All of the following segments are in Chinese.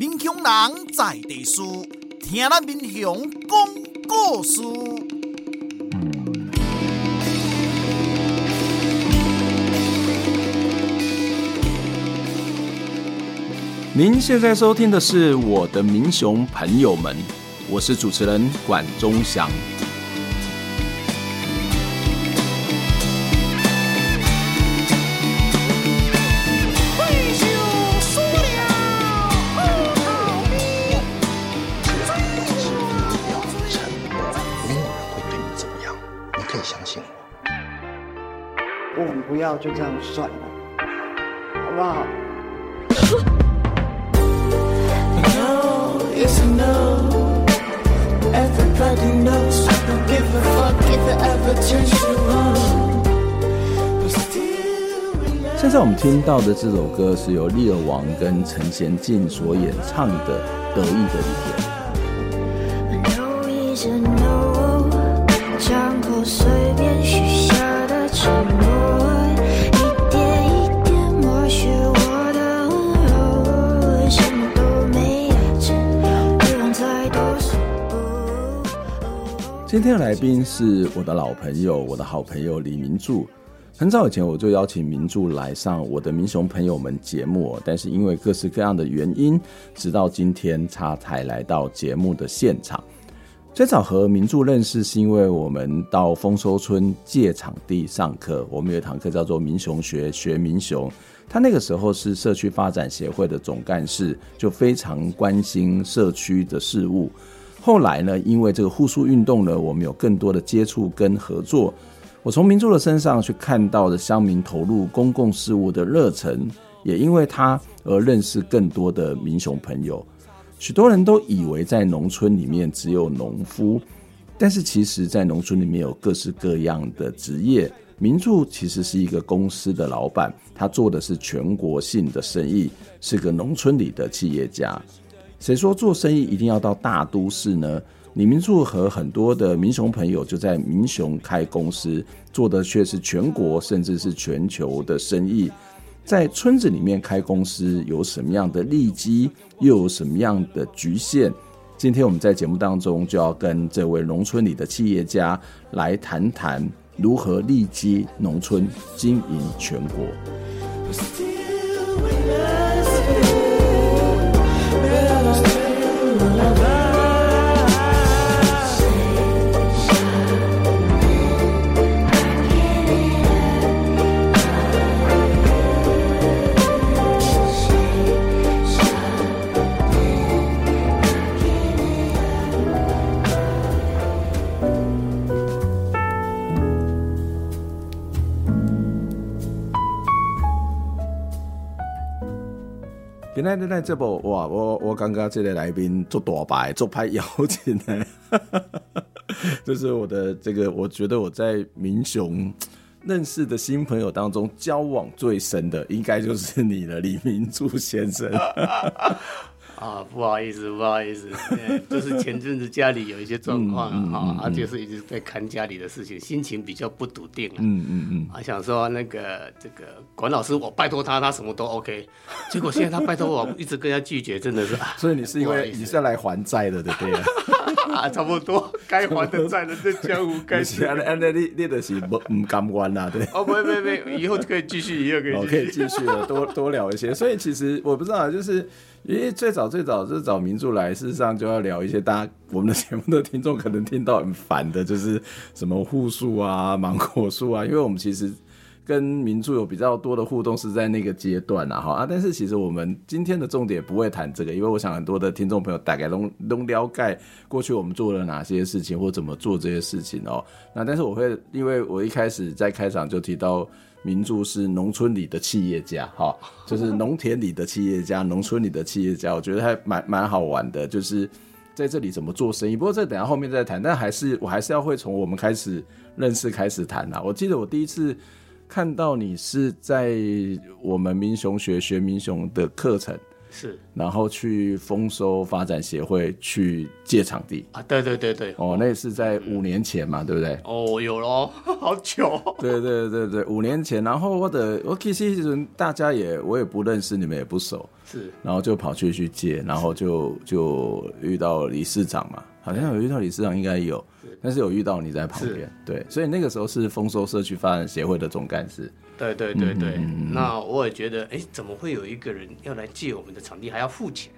民雄人在地书，听咱民雄讲故事。您现在收听的是我的民雄朋友们，我是主持人管中祥。就这样算了，好不好？现在我们听到的这首歌是由利尔王跟陈贤进所演唱的《得意的一今天的来宾是我的老朋友，我的好朋友李明柱。很早以前我就邀请明柱来上我的民雄朋友们节目，但是因为各式各样的原因，直到今天他才来到节目的现场。最早和明柱认识是因为我们到丰收村借场地上课，我们有一堂课叫做民雄学学民雄。他那个时候是社区发展协会的总干事，就非常关心社区的事务。后来呢，因为这个护树运动呢，我们有更多的接触跟合作。我从明柱的身上去看到的乡民投入公共事务的热忱，也因为他而认识更多的民雄朋友。许多人都以为在农村里面只有农夫，但是其实在农村里面有各式各样的职业。明柱其实是一个公司的老板，他做的是全国性的生意，是个农村里的企业家。谁说做生意一定要到大都市呢？李明柱和很多的民雄朋友就在民雄开公司，做的却是全国甚至是全球的生意。在村子里面开公司有什么样的利基，又有什么样的局限？今天我们在节目当中就要跟这位农村里的企业家来谈谈如何利基农村，经营全国。love. 那那那这不哇，我我刚刚这位来宾做大牌做拍邀请呢，这是我的这个，我觉得我在民雄认识的新朋友当中交往最深的，应该就是你了，李明柱先生。啊，不好意思，不好意思，就是前阵子家里有一些状况啊，而且是一直在看家里的事情，心情比较不笃定嗯嗯嗯，啊，想说那个这个管老师，我拜托他，他什么都 OK，结果现在他拜托我，一直跟他拒绝，真的是。所以你是因为你是要来还债的，对不对？啊，差不多，该还的债了这江湖该 是。安安那你你的是不不甘愿啦，对。哦，不不不，以后就可以继续，以后可以继续，可以继续了，多多聊一些。所以其实我不知道，就是。因为最早最早是找明著来，事实上就要聊一些大家我们的节目的听众可能听到很烦的，就是什么护树啊、芒果树啊。因为我们其实跟明柱有比较多的互动是在那个阶段啊，哈啊。但是其实我们今天的重点不会谈这个，因为我想很多的听众朋友大概都都了解过去我们做了哪些事情或怎么做这些事情哦。那但是我会，因为我一开始在开场就提到。明柱是农村里的企业家，哈，就是农田里的企业家，农村里的企业家，我觉得还蛮蛮好玩的，就是在这里怎么做生意。不过这等下后面再谈，但还是我还是要会从我们开始认识开始谈啊。我记得我第一次看到你是在我们民雄学学民雄的课程，是，然后去丰收发展协会去借场地。啊，对对对对，哦，那是在五年前嘛，嗯、对不对？哦，有咯，好久。对对对对，五年前，然后我的我其实大家也我也不认识，你们也不熟，是，然后就跑去去借，然后就就遇到理事长嘛，好像有遇到理事长，应该有，但是有遇到你在旁边，对，所以那个时候是丰收社区发展协会的总干事。对对对对，嗯、那我也觉得，哎，怎么会有一个人要来借我们的场地，还要付钱？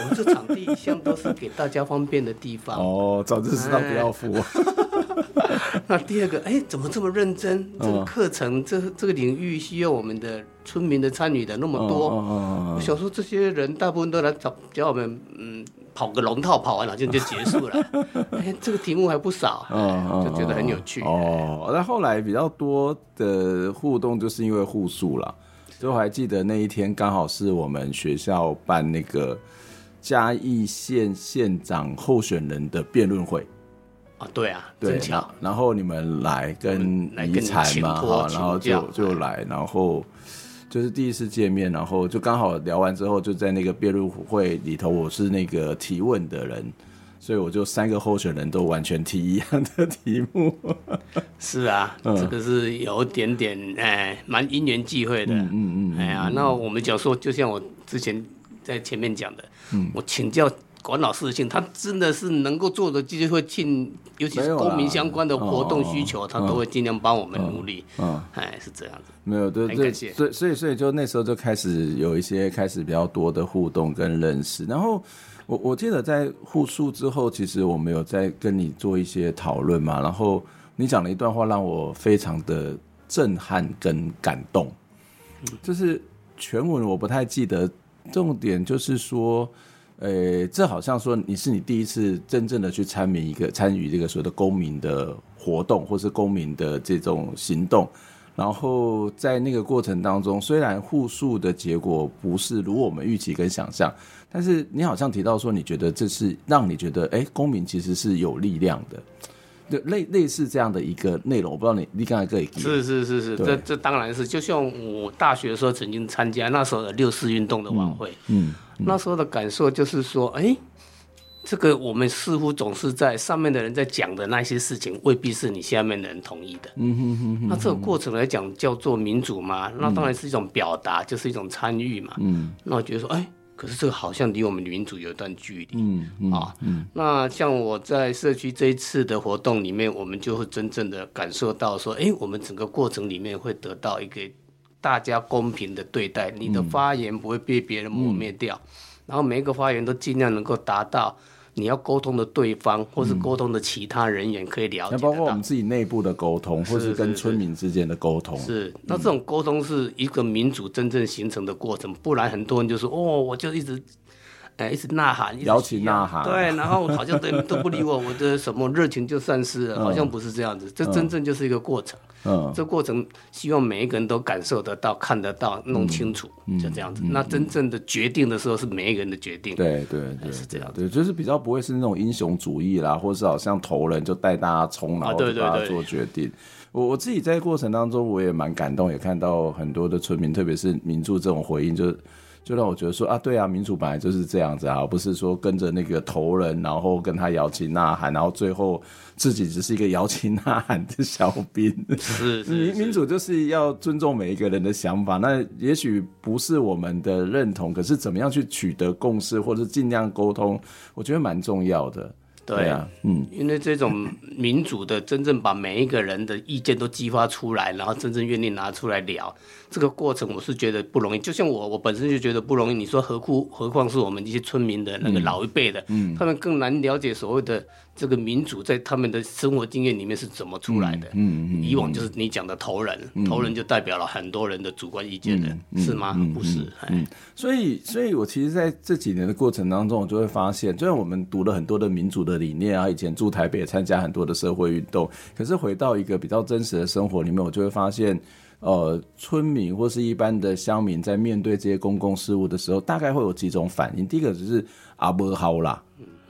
我们这场地一向都是给大家方便的地方。哦，早就知道不要付。那第二个，哎，怎么这么认真？这个课程，哦、这这个领域需要我们的村民的参与的那么多。哦我想说，这些人大部分都来找叫我们，嗯。跑个龙套，跑完了就就结束了。哎，这个题目还不少，嗯、就觉得很有趣。哦，那后来比较多的互动，就是因为户宿了。所以我还记得那一天刚好是我们学校办那个嘉义县县长候选人的辩论会。啊，对啊，对，然后你们来跟遗产嘛，然后就就来，然后。就是第一次见面，然后就刚好聊完之后，就在那个辩论会里头，我是那个提问的人，所以我就三个候选人都完全提一样的题目。是啊，嗯、这个是有点点哎，蛮因缘际会的。嗯嗯，嗯哎呀，那我们讲说，就像我之前在前面讲的，嗯，我请教。管老事情，他真的是能够做的，就会尽，尤其是公民相关的活动需求，他都会尽量帮我们努力。嗯，哎，是这样子。没有，对对，所以所以所以就那时候就开始有一些开始比较多的互动跟认识。然后我我记得在互诉之后，其实我们有在跟你做一些讨论嘛。然后你讲了一段话，让我非常的震撼跟感动。就是全文我不太记得，重点就是说。呃、这好像说你是你第一次真正的去参与一个参与这个所谓的公民的活动，或是公民的这种行动。然后在那个过程当中，虽然户宿的结果不是如我们预期跟想象，但是你好像提到说，你觉得这是让你觉得，哎、公民其实是有力量的。对，类类似这样的一个内容，我不知道你你刚才可以是是是是，对这这当然是，就像我大学的时候曾经参加那时候的六四运动的晚会，嗯。嗯那时候的感受就是说，这个我们似乎总是在上面的人在讲的那些事情，未必是你下面的人同意的。嗯哼哼哼。那这个过程来讲叫做民主嘛？那当然是一种表达，嗯、就是一种参与嘛。嗯。那我觉得说，哎、欸，可是这个好像离我们民主有一段距离。嗯嗯。啊，嗯。那像我在社区这一次的活动里面，我们就会真正的感受到说，哎、欸，我们整个过程里面会得到一个。大家公平的对待，你的发言不会被别人抹灭掉，嗯、然后每一个发言都尽量能够达到你要沟通的对方，或是沟通的其他人员可以了解。那包括我们自己内部的沟通，或是跟村民之间的沟通。是，是，是，是，那这种沟通是一个民主真正形成的过程，不然很多人就说哦，我就一直。哎，一直呐喊，摇旗呐喊，对，然后好像都都不理我，我的什么热情就丧失了，好像不是这样子，这真正就是一个过程。嗯，这过程希望每一个人都感受得到、看得到、弄清楚，就这样子。那真正的决定的时候是每一个人的决定。对对对，是这样。对，就是比较不会是那种英雄主义啦，或是好像头人就带大家冲，然后就大家做决定。我我自己在过程当中我也蛮感动，也看到很多的村民，特别是民众这种回应，就是。就让我觉得说啊，对啊，民主本来就是这样子啊，不是说跟着那个头人，然后跟他摇旗呐喊，然后最后自己只是一个摇旗呐喊的小兵。是，民民主就是要尊重每一个人的想法。那也许不是我们的认同，可是怎么样去取得共识，或者尽量沟通，我觉得蛮重要的。对啊，嗯，因为这种民主的真正把每一个人的意见都激发出来，然后真正愿意拿出来聊，这个过程我是觉得不容易。就像我，我本身就觉得不容易。你说何苦何况是我们一些村民的那个老一辈的，嗯，他们更难了解所谓的。这个民主在他们的生活经验里面是怎么出来的？嗯嗯，以往就是你讲的头人，头人就代表了很多人的主观意见的，是吗？不是。嗯，所以，所以我其实在这几年的过程当中，我就会发现，虽然我们读了很多的民主的理念啊，以前住台北也参加很多的社会运动，可是回到一个比较真实的生活里面，我就会发现，呃，村民或是一般的乡民在面对这些公共事务的时候，大概会有几种反应。第一个就是啊，不好啦。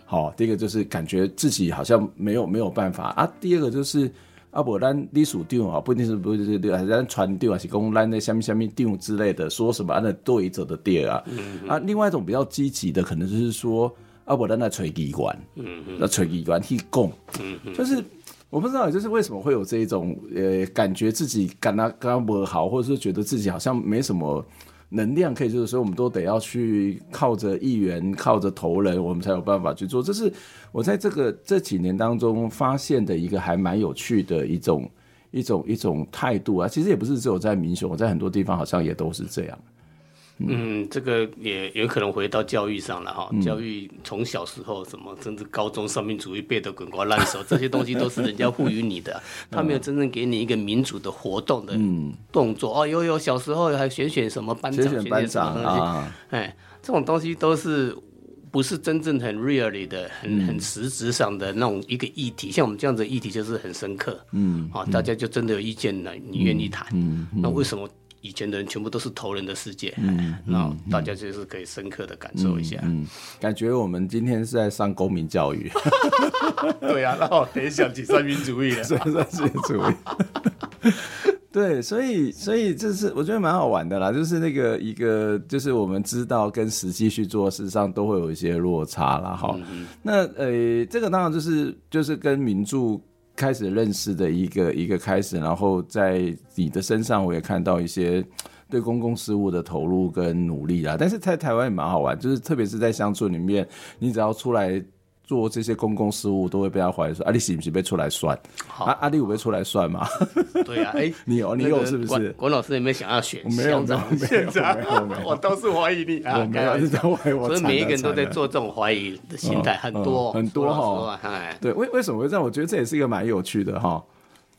好，第一个就是感觉自己好像没有没有办法啊。第二个就是，啊，不，咱隶属定啊，不一定是不是对，还是咱船定，还是公咱的下面下面定之类的，说什么啊那对者的对啊。嗯、啊，另外一种比较积极的，可能就是说，啊，不，咱来找机关，嗯嗯，那找机关去供，嗯嗯，就是我不知道，就是为什么会有这一种呃，感觉自己感到刚刚不好，或者是觉得自己好像没什么。能量可以就是说，我们都得要去靠着议员、靠着头人，我们才有办法去做。这是我在这个这几年当中发现的一个还蛮有趣的一种一种一种态度啊。其实也不是只有在民雄，我在很多地方好像也都是这样。嗯，这个也有可能回到教育上了哈。教育从小时候什么，甚至高中三民主义背得滚瓜烂熟，这些东西都是人家赋予你的，他没有真正给你一个民主的活动的动作。哦，有有，小时候还选选什么班长，选选班长啊，哎，这种东西都是不是真正很 really 的、很很实质上的那种一个议题。像我们这样子的议题就是很深刻，嗯，啊，大家就真的有意见了，你愿意谈，嗯，那为什么？以前的人全部都是头人的世界，嗯，那大家就是可以深刻的感受一下，嗯，嗯，感觉我们今天是在上公民教育，对啊，然后联想起三民主义了，三民主义，对，所以所以这是我觉得蛮好玩的啦，就是那个一个就是我们知道跟实际去做，事实上都会有一些落差啦。哈，嗯，那呃，这个当然就是就是跟民助。开始认识的一个一个开始，然后在你的身上，我也看到一些 对公共事务的投入跟努力啦。但是在台湾也蛮好玩，就是特别是在乡村里面，你只要出来。做这些公共事务都会被他怀疑说，啊，你是不是被出来算？阿阿力有被出来算吗？对啊，哎、欸，你有，你有是不是？管老师有没有想要选？没有，没有，没有，我都是怀疑你啊，我没有，是在怀疑我。所以每一个人都在做这种怀疑的心态，很多很多哈。哎，对，为为什么会这样？我觉得这也是一个蛮有趣的哈。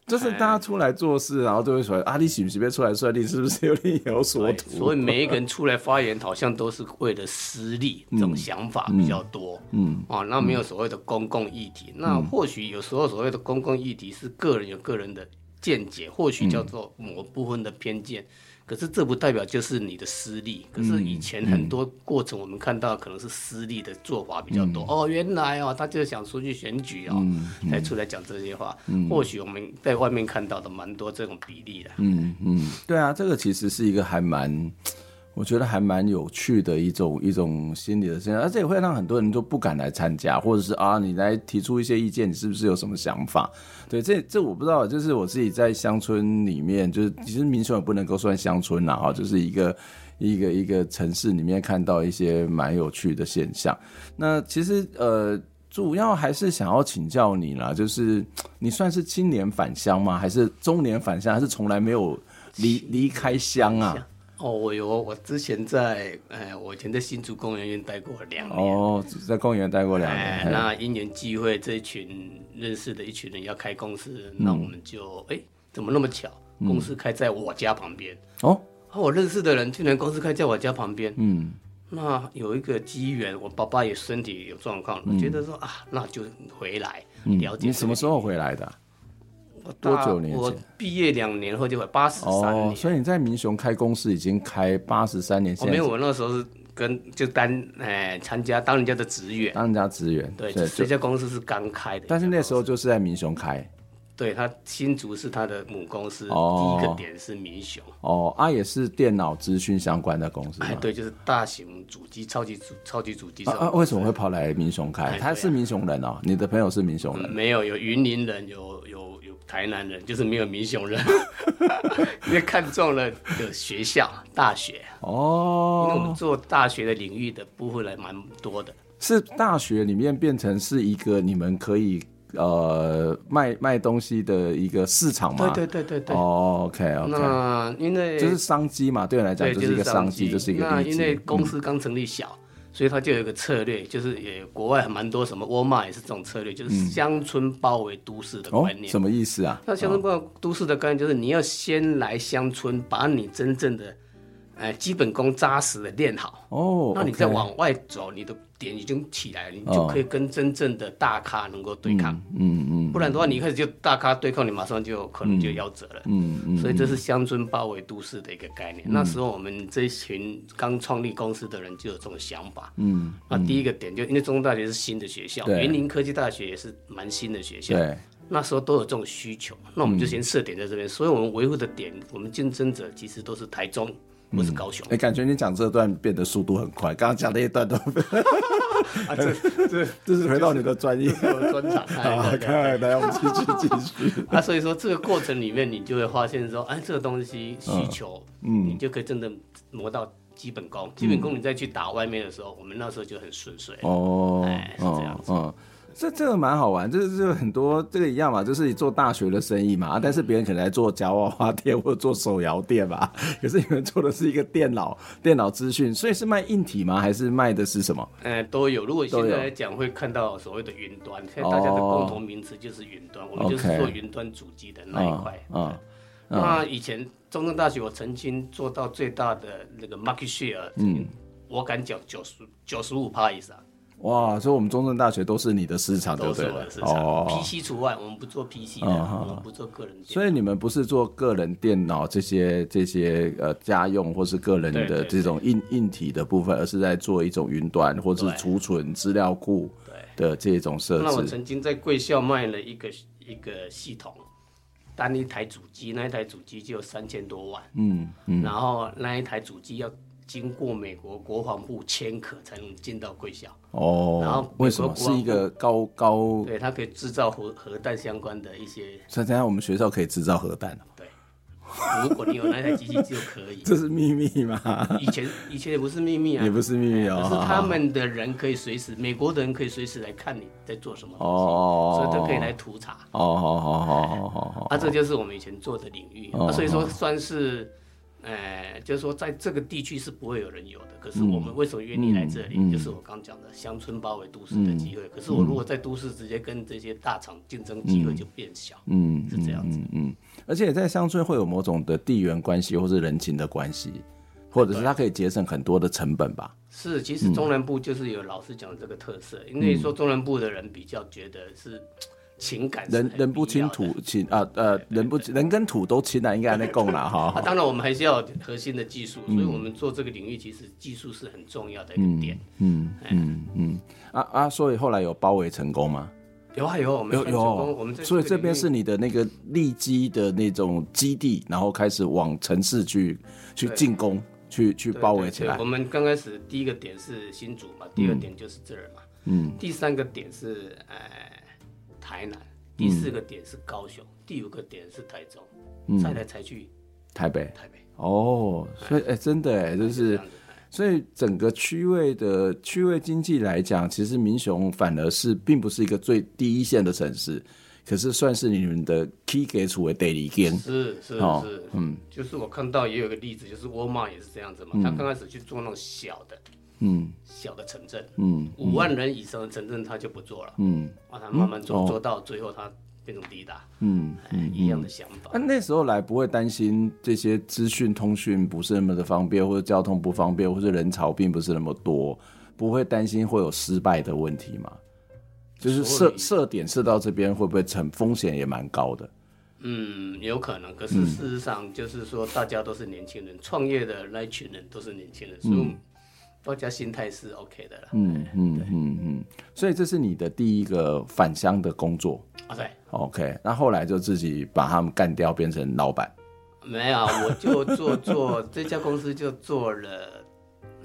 就是大家出来做事，然后都会说：“啊，你喜不喜欢出来算你是不是有点有所图？”所以每一个人出来发言，好像都是为了私利，这种想法比较多。嗯，啊，那没有所谓的公共议题。那或许有时候所谓的公共议题是个人有个人的见解，或许叫做某部分的偏见。可是这不代表就是你的私利。可是以前很多过程，我们看到可能是私利的做法比较多。嗯、哦，原来哦，他就是想出去选举哦，嗯嗯、才出来讲这些话。嗯、或许我们在外面看到的蛮多这种比例的。嗯嗯，对啊，这个其实是一个还蛮。我觉得还蛮有趣的一种一种心理的现象，而且也会让很多人都不敢来参加，或者是啊，你来提出一些意见，你是不是有什么想法？对，这这我不知道，就是我自己在乡村里面，就是其实民雄也不能够算乡村啦，哈，就是一个一个一个城市里面看到一些蛮有趣的现象。那其实呃，主要还是想要请教你啦，就是你算是青年返乡吗？还是中年返乡？还是从来没有离离开乡啊？哦，我有，我之前在，哎，我以前在新竹公园院待过两年。哦，在公园待过两年。哎，那因缘际会，这一群认识的一群人要开公司，嗯、那我们就，哎，怎么那么巧？公司开在我家旁边。哦、嗯，我认识的人，竟然公司开在我家旁边。嗯，那有一个机缘，我爸爸也身体有状况，我觉得说啊，那就回来了解、嗯。你什么时候回来的？多久年前？我毕业两年后就会八十三年。哦，所以你在民雄开公司已经开八十三年。我没有，我那时候是跟就当哎参加当人家的职员，当人家职员。对，这家公司是刚开的。但是那时候就是在民雄开。对，他新竹是他的母公司，哦、第一个点是民雄。哦，啊，也是电脑资讯相关的公司。哎，对，就是大型主机、超级主、超级主机。啊，啊，为什么会跑来民雄开？哎、他是民雄人哦，你的朋友是民雄人？嗯、没有，有云林人，有有有台南人，就是没有民雄人。因为看中了的学校大学哦，因为我们做大学的领域的部分来蛮多的。是大学里面变成是一个你们可以。呃，卖卖东西的一个市场嘛，对对对对对。哦，OK，OK。那因为就是商机嘛，对你来讲就是一个商机，就是一个。那因为公司刚成立小，所以他就有一个策略，就是也国外还蛮多什么沃尔玛也是这种策略，就是乡村包围都市的观念。什么意思啊？那乡村包围都市的概念就是你要先来乡村，把你真正的哎基本功扎实的练好。哦。那你再往外走，你的。点已经起来了，你就可以跟真正的大咖能够对抗。嗯嗯，不然的话，你一开始就大咖对抗，你马上就可能就夭折了。嗯嗯，所以这是乡村包围都市的一个概念。那时候我们这一群刚创立公司的人就有这种想法。嗯，那第一个点就因为中山大学是新的学校，云林科技大学也是蛮新的学校。对，那时候都有这种需求，那我们就先设点在这边，嗯、所以我们维护的点，我们竞争者其实都是台中。不是高雄，哎、嗯欸，感觉你讲这段变得速度很快，刚刚讲那一段都，啊，这这 这是回到你的专业。专长，好，来来，我们继续继续。啊，所以说这个过程里面，你就会发现说，哎，这个东西需求，嗯，你就可以真的磨到基本功，基本功你再去打外面的时候，我们那时候就很顺遂。哦，哎，是这样子。哦这这个蛮好玩，就是就很多这个一样嘛，就是你做大学的生意嘛，但是别人可能来做夹娃娃店或者做手摇店吧，可是你们做的是一个电脑电脑资讯，所以是卖硬体吗？还是卖的是什么？呃，都有。如果现在来讲，会看到所谓的云端，现在大家的共同名词就是云端，我们就是做云端主机的那一块。啊，那以前中正大学我曾经做到最大的那个 market share，嗯，我敢讲九十九十五趴以上。哇，所以我们中正大学都是你的市场，对不对？哦，PC 除外，我们不做 PC 的，我们不做个人。所以你们不是做个人电脑这些这些呃家用或是个人的这种硬硬体的部分，而是在做一种云端或是储存资料库的这种设置。那我曾经在贵校卖了一个一个系统，单一台主机，那一台主机就三千多万，嗯嗯，然后那一台主机要。经过美国国防部签可才能进到贵校哦，然后为什么是一个高高？对，它可以制造核核弹相关的一些。所以，等下我们学校可以制造核弹对，如果你有那台机器就可以。这是秘密吗？以前以前也不是秘密啊，也不是秘密哦。可是他们的人可以随时，美国的人可以随时来看你在做什么哦，所以都可以来图查哦，好好好好好好。啊，这就是我们以前做的领域啊，所以说算是。哎，就是说，在这个地区是不会有人有的。可是我们为什么愿意来这里？嗯嗯、就是我刚讲的乡村包围都市的机会。嗯、可是我如果在都市直接跟这些大厂竞争，机会就变小。嗯，是这样子。嗯，嗯，而且在乡村会有某种的地缘关系，或是人情的关系，或者是它可以节省很多的成本吧。是，其实中南部就是有老师讲的这个特色，因为说中南部的人比较觉得是。情感人人不亲土亲啊呃人不人跟土都亲了，应该那够了哈。当然我们还是要有核心的技术，所以我们做这个领域其实技术是很重要的一个点。嗯嗯嗯啊啊，所以后来有包围成功吗？有啊有，我们有有我们所以这边是你的那个立基的那种基地，然后开始往城市去去进攻，去去包围起来。我们刚开始第一个点是新竹嘛，第二点就是这儿嘛，嗯，第三个点是呃。台南，第四个点是高雄，嗯、第五个点是台中，嗯、再来才去台北。台北。哦，所以哎、欸，真的哎，就是，所以整个区位的区位经济来讲，其实民雄反而是并不是一个最第一线的城市，可是算是你们的 key 给处为代理店。是是是，哦、嗯，就是我看到也有个例子，就是沃尔玛也是这样子嘛，嗯、他刚开始去做那种小的。嗯，小的城镇，嗯，五万人以上的城镇他就不做了，嗯，啊，他慢慢做，做到最后他变成第一大，嗯，一样的想法。那那时候来不会担心这些资讯通讯不是那么的方便，或者交通不方便，或者人潮并不是那么多，不会担心会有失败的问题吗？就是设设点设到这边会不会成风险也蛮高的？嗯，有可能。可是事实上就是说，大家都是年轻人，创业的那一群人都是年轻人，所以。大家心态是 OK 的了。嗯嗯嗯嗯，所以这是你的第一个返乡的工作。啊对。OK，那后来就自己把他们干掉，变成老板。没有，我就做做这家公司，就做了，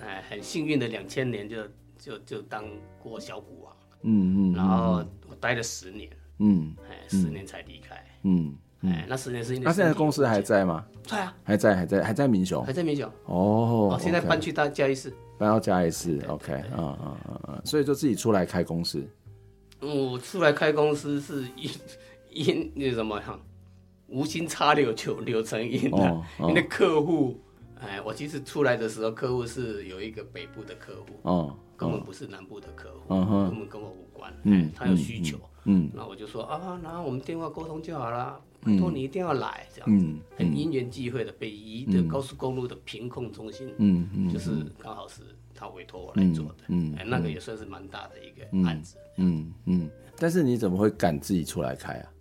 哎，很幸运的两千年就就就当过小股王。嗯嗯。然后我待了十年。嗯。哎，十年才离开。嗯。哎，那十年是因为。那现在公司还在吗？在啊。还在，还在，还在民雄。还在民雄。哦。现在搬去大嘉义市。搬到嘉义市，OK，嗯嗯嗯嗯，所以就自己出来开公司。我出来开公司是因因那什么哈，无心插柳就柳成荫的，因为客户，哎，我其实出来的时候，客户是有一个北部的客户，哦，根本不是南部的客户，哦、根本跟我无关，嗯，哎、他有需求，嗯，那、嗯、我就说啊，然后我们电话沟通就好了。拜托你一定要来，这样子，很因缘际会的，北宜的高速公路的评控中心，嗯嗯，就是刚好是他委托我来做的，嗯，嗯欸、那个也算是蛮大的一个案子，嗯嗯，嗯。但是你怎么会敢自己出来开啊？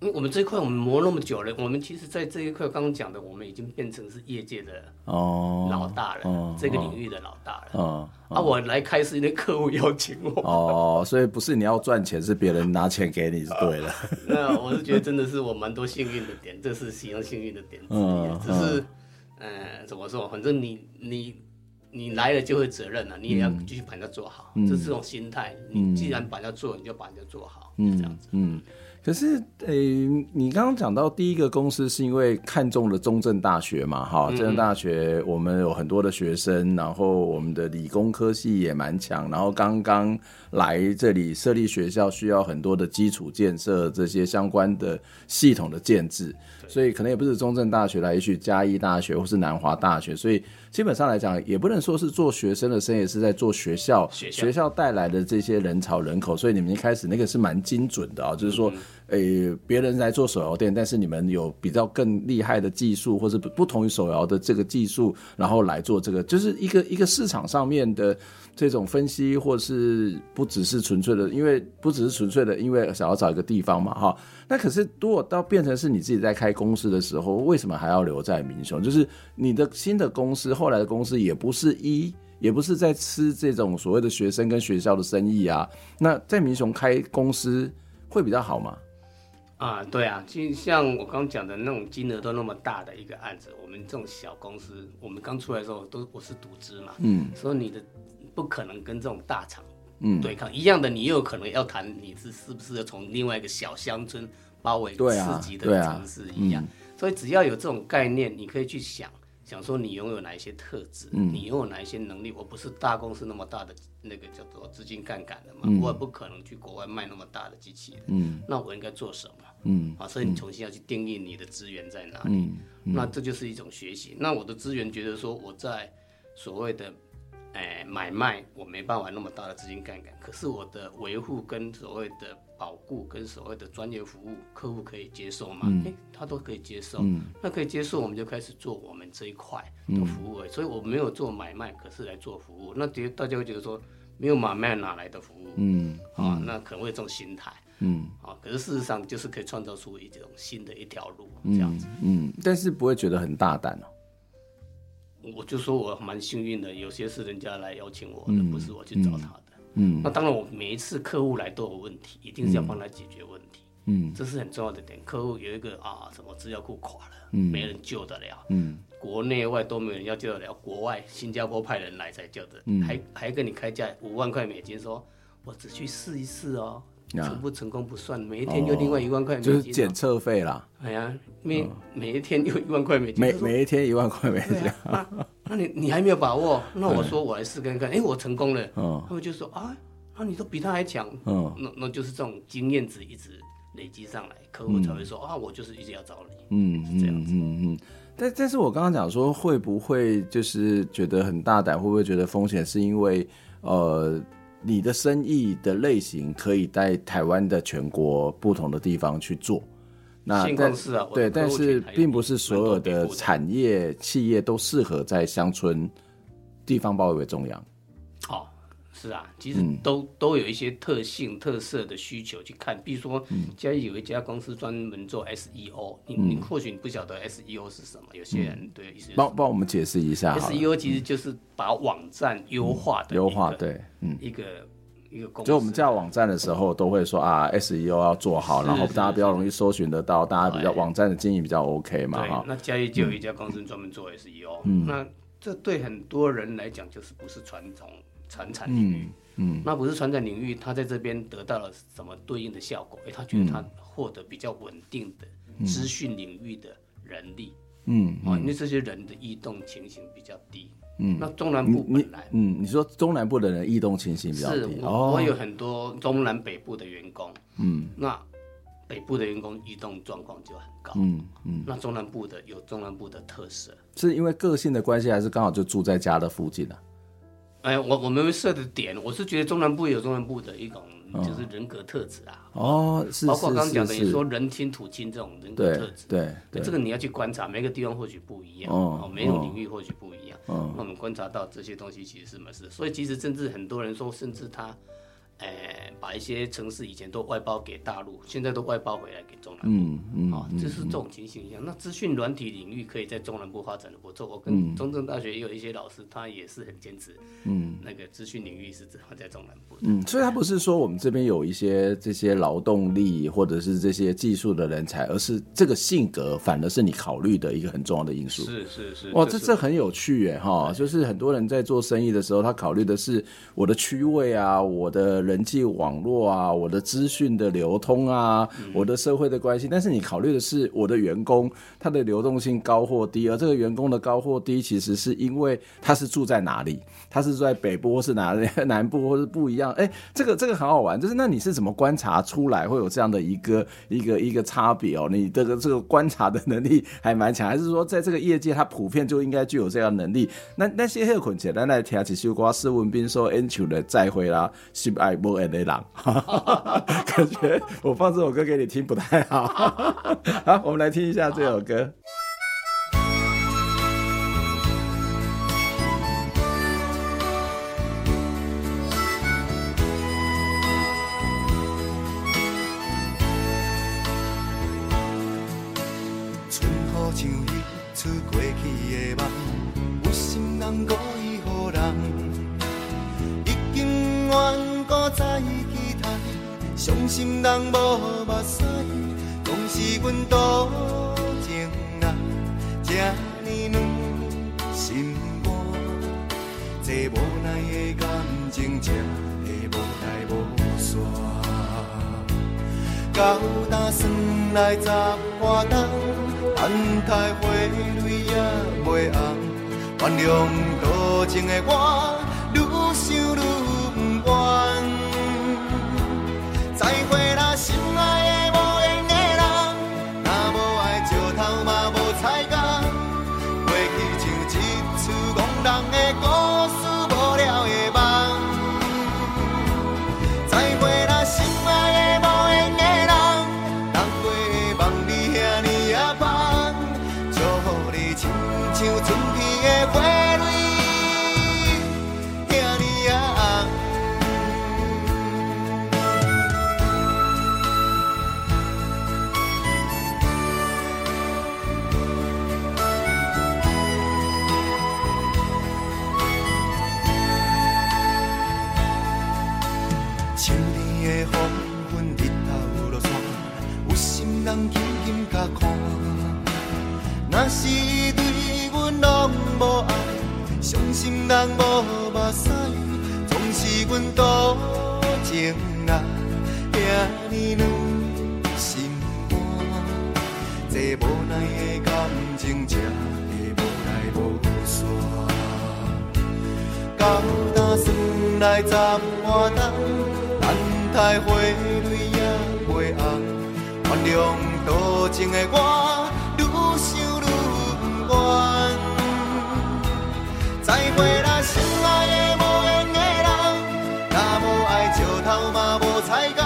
因为我们这一块我们磨那么久了，我们其实在这一块刚刚讲的，我们已经变成是业界的哦老大了，哦、这个领域的老大了。哦哦、啊，我来开是因为客户邀请我。哦，所以不是你要赚钱，是别人拿钱给你，是对了。那我是觉得真的是我蛮多幸运的点，这是非常幸运的点之一。嗯、只是，怎么说？反正你你你来了就会责任了，你也要继续把它做好，嗯、这是这种心态。你既然把它做，你就把它做好，嗯、这样子。嗯。可是，诶、欸，你刚刚讲到第一个公司是因为看中了中正大学嘛？哈，中正大学我们有很多的学生，然后我们的理工科系也蛮强，然后刚刚来这里设立学校，需要很多的基础建设，这些相关的系统的建制，所以可能也不是中正大学来，也许嘉义大学或是南华大学，所以基本上来讲，也不能说是做学生的生意，是在做学校学校，带来的这些人潮人口，所以你们一开始那个是蛮精准的啊，就是说。诶，别、欸、人来做手摇店，但是你们有比较更厉害的技术，或是不同于手摇的这个技术，然后来做这个，就是一个一个市场上面的这种分析，或是不只是纯粹的，因为不只是纯粹的，因为想要找一个地方嘛，哈。那可是如果到变成是你自己在开公司的时候，为什么还要留在民雄？就是你的新的公司，后来的公司也不是一，也不是在吃这种所谓的学生跟学校的生意啊。那在民雄开公司会比较好吗？啊，对啊，就像我刚讲的那种金额都那么大的一个案子，我们这种小公司，我们刚出来的时候都我是独资嘛，嗯，所以你的不可能跟这种大厂对抗，嗯、一样的，你又有可能要谈你是是不是要从另外一个小乡村包围四级的城市一样，啊啊嗯、所以只要有这种概念，你可以去想。想说你拥有哪一些特质，嗯、你拥有哪一些能力？我不是大公司那么大的那个叫做资金杠杆的嘛，嗯、我也不可能去国外卖那么大的机器人。嗯，那我应该做什么？嗯，啊，所以你重新要去定义你的资源在哪里。嗯，嗯，那这就是一种学习。那我的资源觉得说我在所谓的。哎，买卖我没办法那么大的资金杠杆，可是我的维护跟所谓的保固跟所谓的专业服务，客户可以接受吗？嗯、他都可以接受，嗯、那可以接受，我们就开始做我们这一块的服务。嗯、所以我没有做买卖，可是来做服务。那觉大家会觉得说，没有买卖哪来的服务？嗯，嗯啊，那可能会有这种心态。嗯，啊，可是事实上就是可以创造出一种新的一条路这样子嗯。嗯，但是不会觉得很大胆哦。我就说我蛮幸运的，有些是人家来邀请我的，嗯、不是我去找他的。嗯，那当然，我每一次客户来都有问题，一定是要帮他解决问题。嗯，这是很重要的点。客户有一个啊，什么资料库垮了，嗯、没人救得了。嗯，国内外都没人要救得了，国外新加坡派人来才救的，嗯、还还跟你开价五万块美金说，说我只去试一试哦。全部成功不算，每一天就另外一万块美金，就是检测费啦。哎呀，每每一天又一万块美金，每每一天一万块美金。那你你还没有把握？那我说我来试看看，哎，我成功了。他们就说啊，那你都比他还强。嗯，那那就是这种经验值一直累积上来，客户才会说啊，我就是一直要找你。嗯，是这样子。嗯嗯。但但是我刚刚讲说，会不会就是觉得很大胆？会不会觉得风险？是因为呃。你的生意的类型可以在台湾的全国不同的地方去做，那但是啊，对，但是并不是所有的产业企业都适合在乡村地方包围为中央。是啊，其实都、嗯、都有一些特性特色的需求去看，比如说嘉义有一家公司专门做 SEO，、嗯、你你或许你不晓得 SEO 是什么，有些人对意思帮帮我们解释一下。SEO 其实就是把网站优化的优、嗯、化，对，嗯，一个一个公司。就我们在网站的时候都会说啊，SEO 要做好，然后大家比较容易搜寻得到，大家比较网站的经营比较 OK 嘛，哈。那嘉义就有一家公司专门做 SEO，嗯，那这对很多人来讲就是不是传统。传产领域，嗯，嗯，那不是传产领域，他在这边得到了什么对应的效果？哎，他觉得他获得比较稳定的资讯领域的人力，嗯，啊，因为这些人的异动情形比较低，嗯，那中南部本来，嗯，你说中南部的人异动情形比较低，是，我我有很多中南北部的员工，嗯，那北部的员工异动状况就很高，嗯嗯，那中南部的有中南部的特色，是因为个性的关系，还是刚好就住在家的附近呢？哎，我我们设的点，我是觉得中南部有中南部的一种，就是人格特质啊。哦，是包括刚刚讲的，你说人亲土亲这种人格特质，对对，这个你要去观察，每个地方或许不一样，哦，每种领域或许不一样。嗯，那我们观察到这些东西其实是什么事？所以其实甚至很多人说，甚至他，呃，把一些城市以前都外包给大陆，现在都外包回来给中南部。嗯嗯，啊、哦，这是这种情形一样。那资讯软体领域可以在中南部发展的不错。我跟中正大学也有一些老师，他也是很坚持。嗯，那个资讯领域是只放在中南部。嗯，所以他不是说我们这边有一些这些劳动力或者是这些技术的人才，而是这个性格反而是你考虑的一个很重要的因素。是是是。哇，这这很有趣耶哈！就是很多人在做生意的时候，他考虑的是我的区位啊，我的。人际网络啊，我的资讯的流通啊，嗯、我的社会的关系，但是你考虑的是我的员工他的流动性高或低，而这个员工的高或低，其实是因为他是住在哪里，他是在北部或是哪里 南部或是不一样。哎、欸，这个这个很好玩，就是那你是怎么观察出来会有这样的一个一个一个差别哦？你这个这个观察的能力还蛮强，还是说在这个业界他普遍就应该具有这样能力？那那些很简单来听，其实我施文彬说 N 球的再会啦，是爱。不爱的狼，感觉我放这首歌给你听不太好。好，我们来听一下这首歌。心人无目屎，拢是阮多情人，这呢暖心肝，这无奈的感情，这会无来无散。到今算来十花灯，等待花蕊也袂红，原谅多情的我，再伤心人无目屎，总是阮多情人，遐呢暖心肝。这无奈的感情，才会无来无散。到今算来十花灯，等待花蕊也袂红，原谅多情的我。再会啦，心爱的无缘的人，若无爱石头嘛无彩工，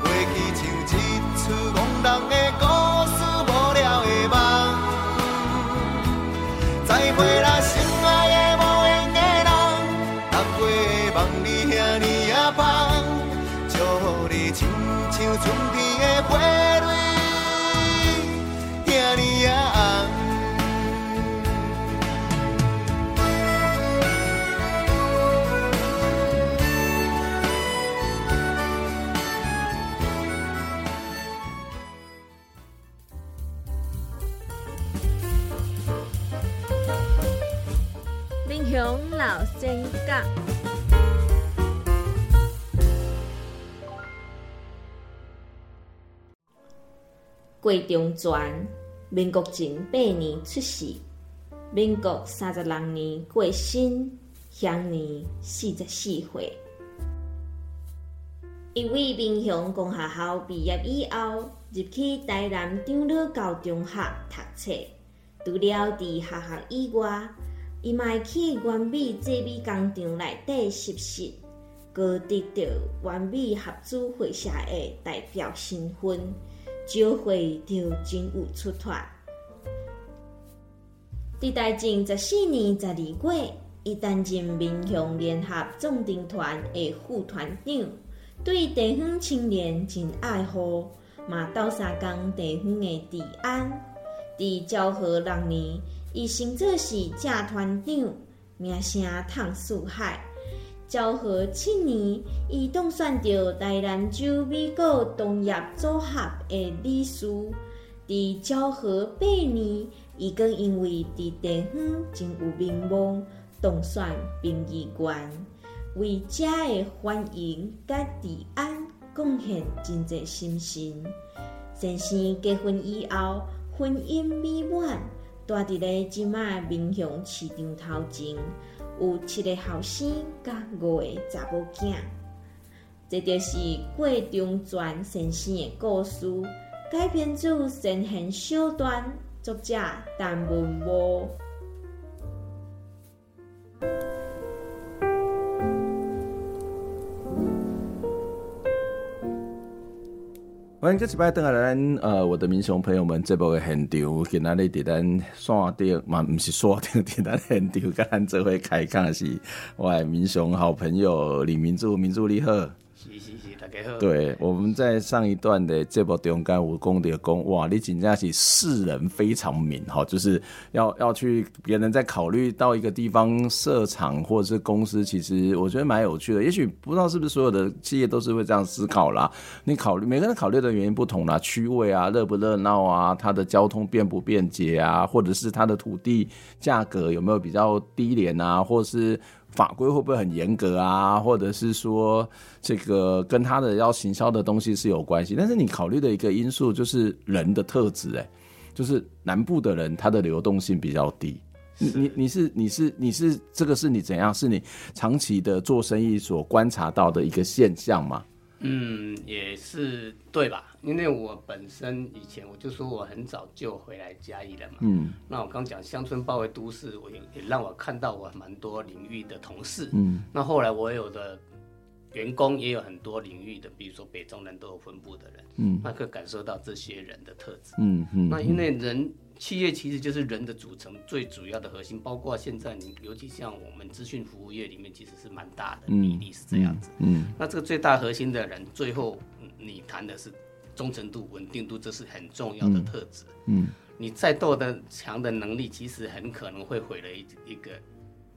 过去像一出戆人的故事，无了的梦。再会啦，心爱的无缘的人，当过的梦你遐尼也芳，祝福你亲像春天老先甲，郭中全，民国前八年出世，民国三十六年过身，享年四十四岁。一位民雄公学校毕业以后，入去台南长老高中学读册，除了伫学校以外。伊嘛会去原米制米工厂内底实习，高得到原美合资会社的代表身份，招会就真有出头。伫大正十四年十二月，伊担任民雄联合壮丁团的副团长，对地方青年真爱护，嘛斗相共地方的治安。伫昭和六年，伊升做是正团长，名声烫四海。昭和七年，伊当选着台南州美国同业组合的理事。伫昭和八年，伊更因为伫地方真有名望。当选殡仪馆，为家的欢迎甲治安贡献真侪心血。先生结婚以后，婚姻美满，住伫咧即卖民雄市场头前，有七个后生甲五个查某囝。这就是郭中全先生的故事，改编自先贤小传，作者陈文武。欢迎各位登来咱呃，我的民雄朋友们，这部的现场，今仔日伫咱线顶嘛，不是线顶，伫咱现场，甲咱做伙开讲的是我的民雄好朋友李明柱，明柱你好。对，我们在上一段的这波中间有讲的讲，哇，你真正是世人非常敏哈，就是要要去别人在考虑到一个地方设厂或者是公司，其实我觉得蛮有趣的。也许不知道是不是所有的企业都是会这样思考啦。你考虑每个人考虑的原因不同啦，区位啊，热不热闹啊，它的交通便不便捷啊，或者是它的土地价格有没有比较低廉啊，或是。法规会不会很严格啊？或者是说，这个跟他的要行销的东西是有关系？但是你考虑的一个因素就是人的特质，哎，就是南部的人他的流动性比较低。你你你是你是你是这个是你怎样？是你长期的做生意所观察到的一个现象吗？嗯，也是对吧？因为我本身以前我就说我很早就回来嘉义了嘛。嗯。那我刚讲乡村包围都市，我也也让我看到我蛮多领域的同事。嗯。那后来我有的员工也有很多领域的，比如说北中南都有分布的人。嗯。那可以感受到这些人的特质。嗯嗯。那因为人。企业其实就是人的组成最主要的核心，包括现在你，尤其像我们资讯服务业里面，其实是蛮大的比例是这样子。嗯，嗯，那这个最大核心的人，最后你谈的是忠诚度、稳定度，这是很重要的特质。嗯，你再多的强的能力，其实很可能会毁了一一个，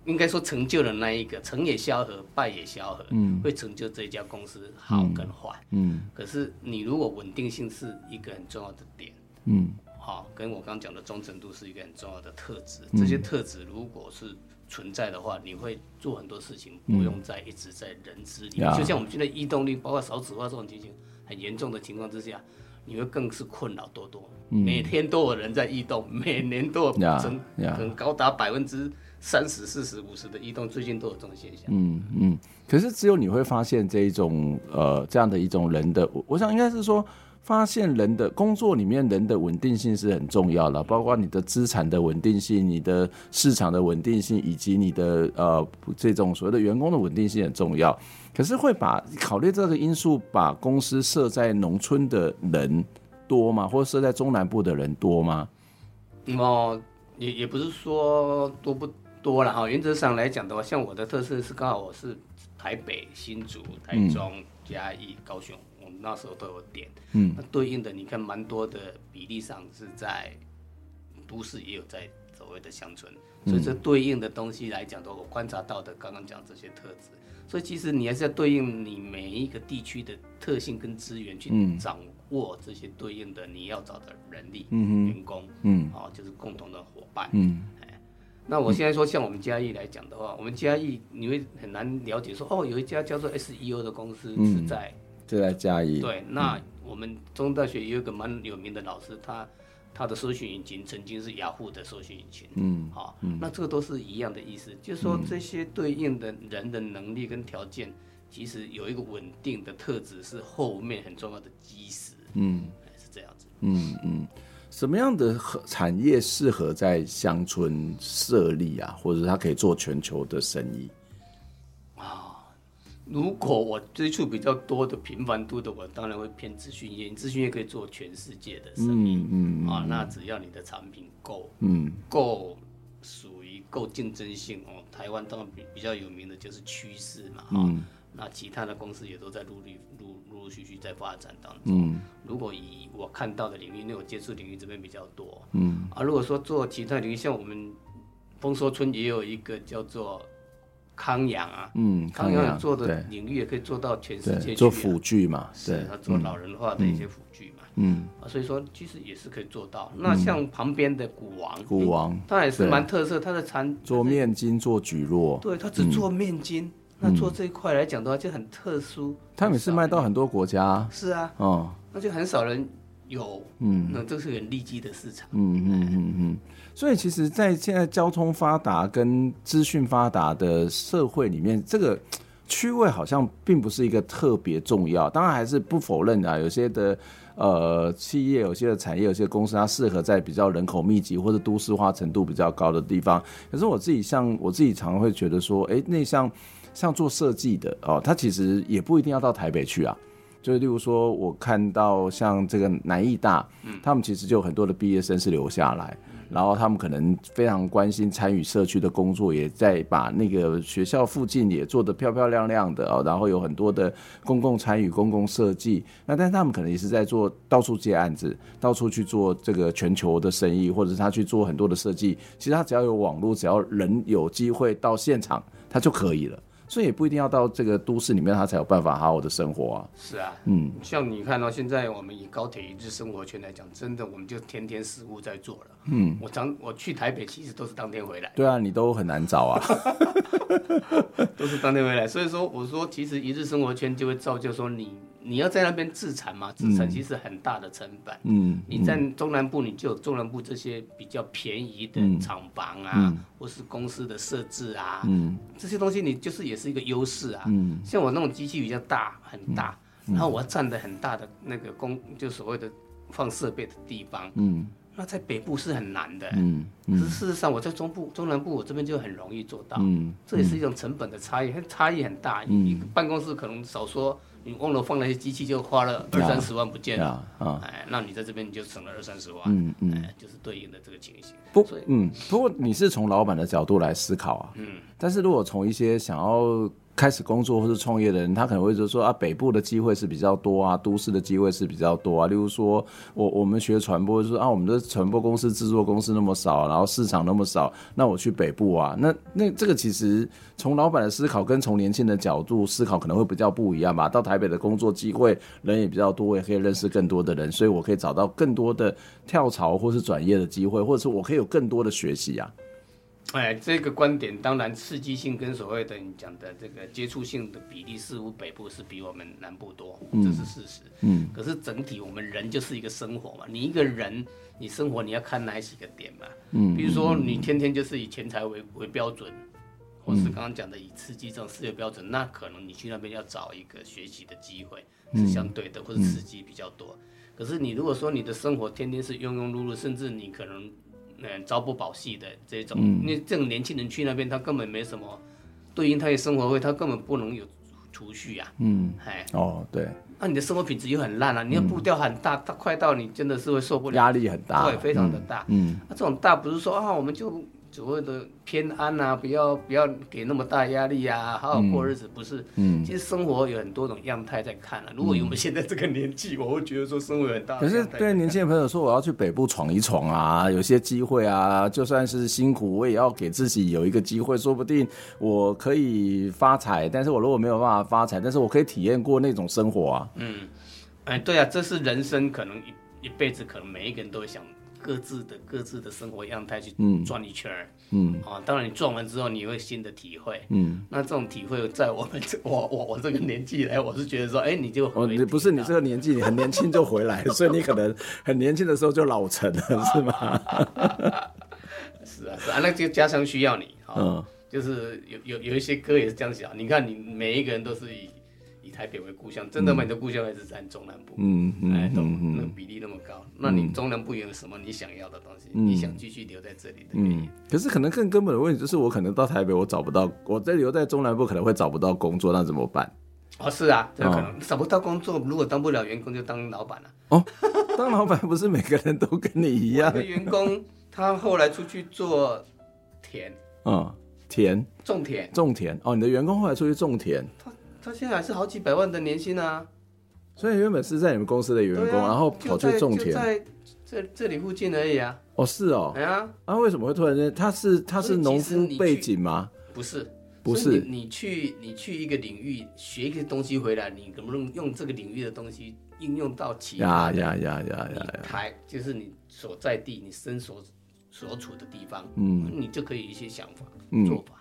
应该说成就了那一个成也萧何，败也萧何。嗯，会成就这一家公司好跟坏。嗯，可是你如果稳定性是一个很重要的点。嗯。好，跟我刚刚讲的忠诚度是一个很重要的特质。这些特质如果是存在的话，你会做很多事情，不用再一直在人资里面。就像我们现在异动率，包括少子化这种情形很严重的情况之下，你会更是困扰多多。每天都有人在异动，每年都有增，可能高达百分之三十、四十、五十的异动，最近都有这种现象。嗯嗯。可是只有你会发现这一种呃这样的一种人的，我我想应该是说。发现人的工作里面，人的稳定性是很重要的，包括你的资产的稳定性、你的市场的稳定性，以及你的呃这种所谓的员工的稳定性很重要。可是会把考虑这个因素，把公司设在农村的人多吗？或设在中南部的人多吗？哦，也也不是说多不多了哈。原则上来讲的话，像我的特色是刚好我是台北、新竹、台中、嘉义、高雄。那时候都有点，嗯，那对应的你看，蛮多的比例上是在都市，也有在所谓的乡村，所以这对应的东西来讲的话，我观察到的刚刚讲这些特质，所以其实你还是要对应你每一个地区的特性跟资源去掌握这些对应的你要找的人力、嗯员工，嗯，好，就是共同的伙伴，嗯，哎，那我现在说像我们嘉义来讲的话，我们嘉义你会很难了解说，哦，有一家叫做 SEO 的公司是在。就在嘉义。对，那我们中大学也有个蛮有名的老师，他他的搜寻引擎曾经是雅虎的搜寻引擎。嗯，好，那这个都是一样的意思，就是说这些对应的人的能力跟条件，其实有一个稳定的特质，是后面很重要的基石。嗯，是这样子。嗯嗯，什么样的产业适合在乡村设立啊？或者他可以做全球的生意？如果我接触比较多的频繁度的，我当然会偏资讯业。资讯业可以做全世界的生意，嗯啊，那只要你的产品够，嗯，够属于够竞争性哦。台湾当然比比较有名的就是趋势嘛，啊、嗯。那其他的公司也都在陆陆陆陆续续在发展当中。嗯。如果以我看到的领域，因为我接触领域这边比较多。嗯。啊，如果说做其他领域，像我们丰收村也有一个叫做康养啊，嗯，康养做的领域也可以做到全世界去、啊、做辅具嘛，是他做老人化的一些辅具嘛。嗯。啊，所以说其实也是可以做到。那像旁边的古王，古王，他也是蛮特色，他的产做面筋、做蒟蒻。对，他只做面筋。那做这一块来讲的话，就很特殊。他们是卖到很多国家。是啊。哦。那就很少人有。嗯。那这是很利基的市场。嗯嗯嗯嗯。所以，其实，在现在交通发达跟资讯发达的社会里面，这个区位好像并不是一个特别重要。当然，还是不否认的啊，有些的呃企业、有些的产业、有些公司，它适合在比较人口密集或者都市化程度比较高的地方。可是，我自己像我自己常常会觉得说，哎，那像。像做设计的哦，他其实也不一定要到台北去啊。就是例如说，我看到像这个南艺大，嗯，他们其实就有很多的毕业生是留下来，然后他们可能非常关心参与社区的工作，也在把那个学校附近也做得漂漂亮亮的哦，然后有很多的公共参与、公共设计。那但是他们可能也是在做到处接案子，到处去做这个全球的生意，或者是他去做很多的设计。其实他只要有网络，只要人有机会到现场，他就可以了。所以也不一定要到这个都市里面，他才有办法好好的生活啊。是啊，嗯，像你看到现在我们以高铁一日生活圈来讲，真的我们就天天事务在做了。嗯，我常我去台北，其实都是当天回来。对啊，你都很难找啊，都是当天回来。所以说，我说其实一日生活圈就会造就说你。你要在那边自产嘛？自产其实很大的成本。嗯，你在中南部，你就有中南部这些比较便宜的厂房啊，嗯、或是公司的设置啊，嗯，这些东西你就是也是一个优势啊。嗯，像我那种机器比较大，很大，嗯、然后我要占的很大的那个工，就所谓的放设备的地方。嗯，那在北部是很难的。嗯，可是事实上我在中部、中南部，我这边就很容易做到。嗯，这也是一种成本的差异，差异很大。嗯，一个办公室可能少说。你忘了放那些机器，就花了二三十万不见了。啊，哎，那你在这边你就省了二三十万。嗯嗯，哎，就是对应的这个情形。不，嗯，不过你是从老板的角度来思考啊。嗯，但是如果从一些想要。开始工作或是创业的人，他可能会就说啊，北部的机会是比较多啊，都市的机会是比较多啊。例如说，我我们学传播，就说啊，我们的传播公司、制作公司那么少，然后市场那么少，那我去北部啊，那那这个其实从老板的思考跟从年轻的角度思考可能会比较不一样吧。到台北的工作机会人也比较多，我也可以认识更多的人，所以我可以找到更多的跳槽或是转业的机会，或者是我可以有更多的学习啊。哎，这个观点当然刺激性跟所谓的你讲的这个接触性的比例，似乎北部是比我们南部多，这是事实。嗯，可是整体我们人就是一个生活嘛，你一个人你生活你要看哪几个点嘛？嗯，比如说你天天就是以钱财为为标准，或是刚刚讲的以刺激这种事业标准，那可能你去那边要找一个学习的机会是相对的，或者刺激比较多。可是你如果说你的生活天天是庸庸碌碌，甚至你可能。嗯，朝不保夕的这种，因为这种年轻人去那边，他根本没什么对应他的生活费，他根本不能有储蓄啊。嗯，哎，哦，对，那你的生活品质又很烂啊，你的步调很大，他快到你真的是会受不了，压力很大，对，非常的大。嗯，那这种大不是说啊，我们就。所谓的偏安啊，不要不要给那么大压力啊，好好过日子，不是？嗯，其实生活有很多种样态在看啊。如果我们现在这个年纪，我会觉得说生活很大。可是对年轻的朋友说，我要去北部闯一闯啊，有些机会啊，就算是辛苦，我也要给自己有一个机会，说不定我可以发财。但是我如果没有办法发财，但是我可以体验过那种生活啊。嗯，哎，对啊，这是人生可能一一辈子，可能每一个人都会想。各自的各自的生活样态去转一圈儿，嗯，啊，当然你转完之后，你会新的体会，嗯，那这种体会在我们这 我我我这个年纪来，我是觉得说，哎、欸，你就哦，你不是你这个年纪，你很年轻就回来，所以你可能很年轻的时候就老成了，是吗？是啊，是啊，那就家乡需要你，嗯，就是有有有一些歌也是这样想，你看你每一个人都是以。台北为故乡，真的吗？你的故乡还是在中南部？嗯嗯，哎，都那比例那么高，那你中南部有什么你想要的东西？你想继续留在这里的原因？可是可能更根本的问题就是，我可能到台北，我找不到，我在留在中南部可能会找不到工作，那怎么办？哦，是啊，这可能找不到工作，如果当不了员工，就当老板了。哦，当老板不是每个人都跟你一样？员工他后来出去做田。嗯，田种田，种田哦，你的员工后来出去种田，他他现在还是好几百万的年薪啊。所以原本是在你们公司的员工，啊、然后跑去种田，在这这里附近而已啊。哦，是哦。哎呀，啊，为什么会突然间？他是他是农夫背景吗？不是，不是。你，你去你去一个领域学一个东西回来，你能不能用这个领域的东西应用到其他的？呀呀呀呀呀！台就是你所在地，你身所所处的地方，嗯，你就可以一些想法、嗯、做法。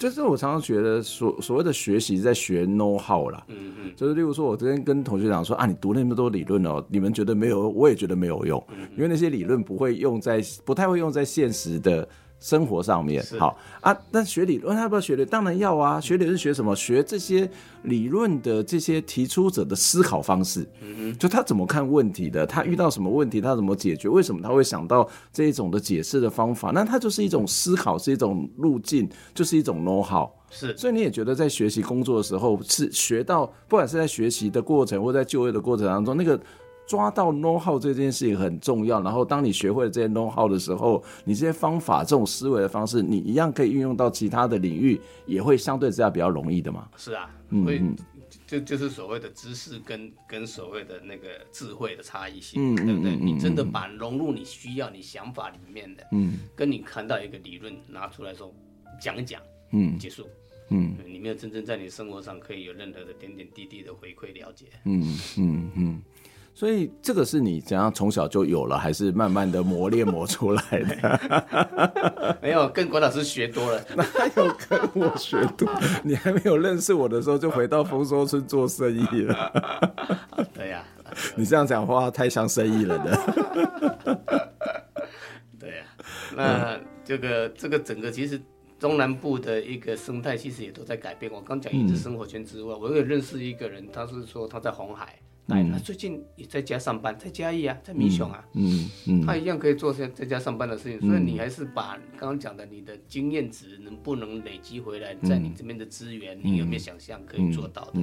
就是我常常觉得所所谓的学习在学 know how 啦，嗯嗯，就是例如说，我昨天跟同学讲说啊，你读那么多理论哦，你们觉得没有，我也觉得没有用，因为那些理论不会用在，不太会用在现实的。生活上面好啊，但学理论要不要学的？当然要啊。学理论是学什么？学这些理论的这些提出者的思考方式。嗯，就他怎么看问题的，他遇到什么问题，他怎么解决？为什么他会想到这一种的解释的方法？那他就是一种思考，是一种路径，就是一种 know how。是，所以你也觉得在学习工作的时候，是学到，不管是在学习的过程，或在就业的过程当中，那个。抓到 know how 这件事情很重要，然后当你学会了这些 know how 的时候，你这些方法、这种思维的方式，你一样可以运用到其他的领域，也会相对之下比较容易的嘛。是啊，所以就就是所谓的知识跟跟所谓的那个智慧的差异性，嗯、对不对？你真的把融入你需要、你想法里面的，嗯，跟你看到一个理论拿出来说讲一讲，嗯，结束，嗯，你没有真正在你生活上可以有任何的点点滴滴的回馈了解，嗯嗯嗯。所以这个是你怎样从小就有了，还是慢慢的磨练磨出来的？没有，跟郭老师学多了。哪有跟我学多？你还没有认识我的时候，就回到丰收村做生意了。对呀，你这样讲话太像生意了的。对呀，那这个这个整个其实中南部的一个生态，其实也都在改变。我刚讲一直生活圈之外，我有认识一个人，他是说他在红海。他最近也在家上班，在嘉义啊，在民雄啊，嗯嗯，他一样可以做些在家上班的事情。所以你还是把刚刚讲的你的经验值能不能累积回来，在你这边的资源，你有没有想象可以做到的？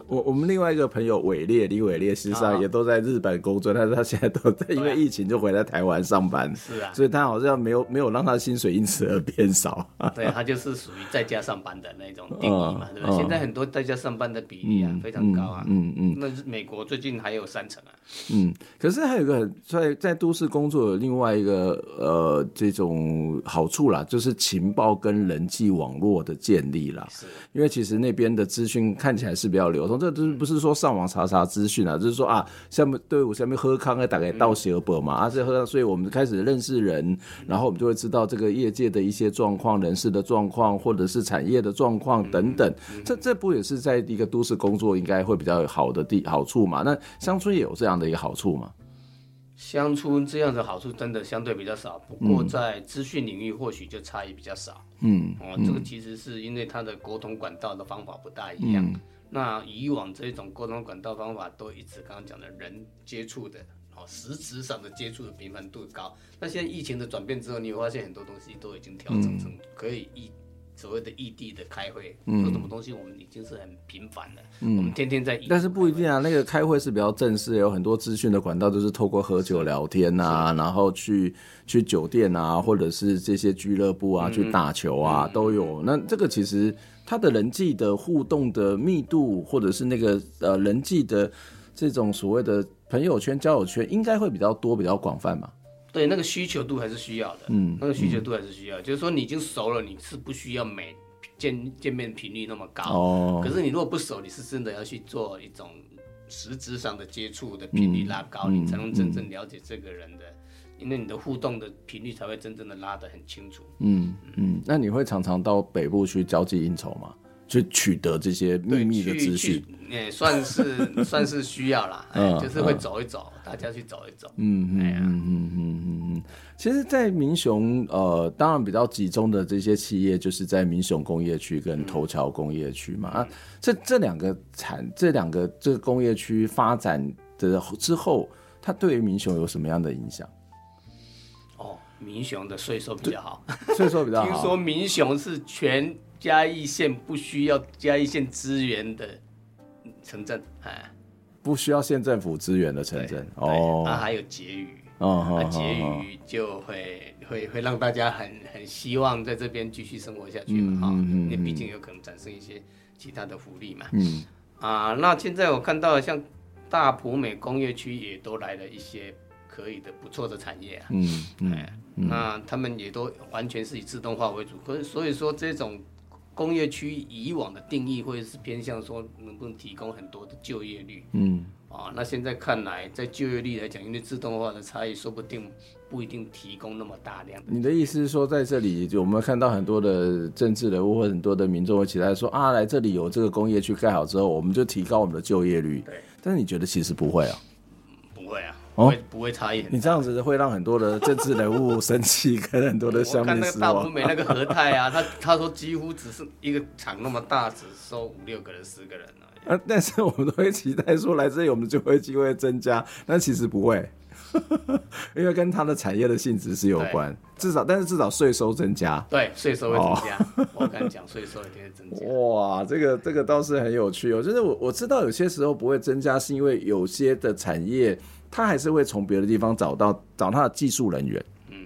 嗯。我我们另外一个朋友伟烈李伟烈，实际上也都在日本工作，但是他现在都在因为疫情就回来台湾上班。是啊，所以他好像没有没有让他薪水因此而变少。对，他就是属于在家上班的那种 定义嘛，对不对？现在很多在家上班的比例啊非常高啊，嗯嗯。那美国最近还有三成啊。嗯，可是还有一个在在都市工作有另外一个呃这种好处啦，就是情报跟人际网络的建立啦。是，因为其实那边的资讯看起来是比较流通，这都不是说上网查查资讯啊，就是说啊，下面队伍下面喝康啊，大概到协博嘛，啊这喝康，所以我们开始认识人，然后我们就会知道这个业界的一些状况、人事的状况，或者是产业的状况等等。这这不也是在一个都市工作应该会比较好的地好处嘛？那乡村也有这样的一个好处吗？乡村这样的好处真的相对比较少，不过在资讯领域或许就差异比较少。嗯，哦，这个其实是因为它的沟通管道的方法不大一样。嗯、那以往这种沟通管道方法都一直刚刚讲的人接触的，哦，实质上的接触的频繁度高。那现在疫情的转变之后，你会发现很多东西都已经调整成可以异。所谓的异地的开会，嗯，说什么东西，我们已经是很频繁了。嗯，我们天天在，但是不一定啊。那个开会是比较正式，有很多资讯的管道都是透过喝酒聊天啊，然后去去酒店啊，或者是这些俱乐部啊，去打球啊，都有。那这个其实他的人际的互动的密度，或者是那个呃人际的这种所谓的朋友圈、交友圈，应该会比较多、比较广泛嘛。对，那个需求度还是需要的，嗯，那个需求度还是需要，嗯、就是说你已经熟了，你是不需要每见见面频率那么高，哦，可是你如果不熟，你是真的要去做一种实质上的接触的频率拉高，嗯、你才能真正了解这个人的，嗯、因为你的互动的频率才会真正的拉得很清楚，嗯嗯，那你会常常到北部去交际应酬吗？去取得这些秘密的资讯，也算是 算是需要啦，嗯，就是会走一走，大家去走一走，嗯嗯嗯嗯嗯嗯。其实，在民雄，呃，当然比较集中的这些企业，就是在民雄工业区跟头桥工业区嘛。啊，这这两个产，这两个这个工业区发展的之后，它对于民雄有什么样的影响？哦，民雄的税收比较好，税收比较好。听说民雄是全。嘉义县不需要嘉义县资源的城镇，哎，不需要县政府资源的城镇哦。那还有结余哦，那结余就会会会让大家很很希望在这边继续生活下去嘛，哈、嗯，因为毕竟有可能产生一些其他的福利嘛，嗯，啊，那现在我看到像大埔美工业区也都来了一些可以的不错的产业啊，嗯嗯，那他们也都完全是以自动化为主，可是所以说这种。工业区以往的定义会是偏向说能不能提供很多的就业率，嗯，啊，那现在看来，在就业率来讲，因为自动化的差异，说不定不一定提供那么大量的。你的意思是说，在这里就我们看到很多的政治人物或很多的民众会起来说啊，来这里有这个工业区盖好之后，我们就提高我们的就业率。对，但是你觉得其实不会啊？不会啊。不会，不会差异。你这样子会让很多的政治人物生气，跟很多的乡民失望。我看那个大埔美那个和泰啊，他他说几乎只是一个厂那么大，只收五六个人、十个人啊，但是我们都会期待说来这里我们就会机会增加，但其实不会，因为跟它的产业的性质是有关。至少，但是至少税收增加。对，税收会增加。哦、我敢讲，税收一定会增加。哇，这个这个倒是很有趣哦。就是我我知道有些时候不会增加，是因为有些的产业。他还是会从别的地方找到找他的技术人员，嗯，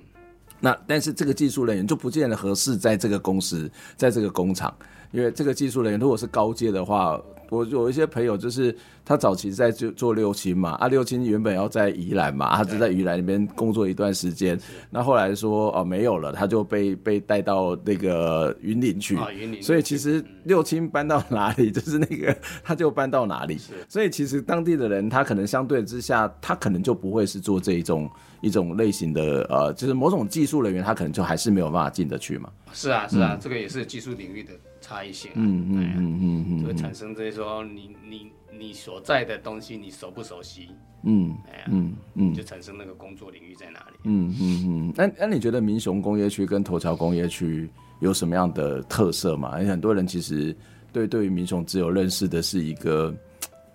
那但是这个技术人员就不见得合适在这个公司，在这个工厂，因为这个技术人员如果是高阶的话。我有一些朋友，就是他早期在做做六亲嘛，啊，六亲原本要在宜兰嘛，他就在宜兰那边工作一段时间，那后来说哦没有了，他就被被带到那个云林去，啊，云林，所以其实六亲搬到哪里，就是那个他就搬到哪里，所以其实当地的人他可能相对之下，他可能就不会是做这一种一种类型的呃，就是某种技术人员，他可能就还是没有办法进得去嘛。是啊是啊，嗯，这个也是技术领域的。差异性、啊，嗯嗯嗯嗯嗯，就会产生这些说你你你所在的东西你熟不熟悉，嗯，哎呀，嗯嗯，就产生那个工作领域在哪里，嗯嗯嗯。那那你觉得民雄工业区跟头桥工业区有什么样的特色吗？因为很多人其实对对于民雄只有认识的是一个。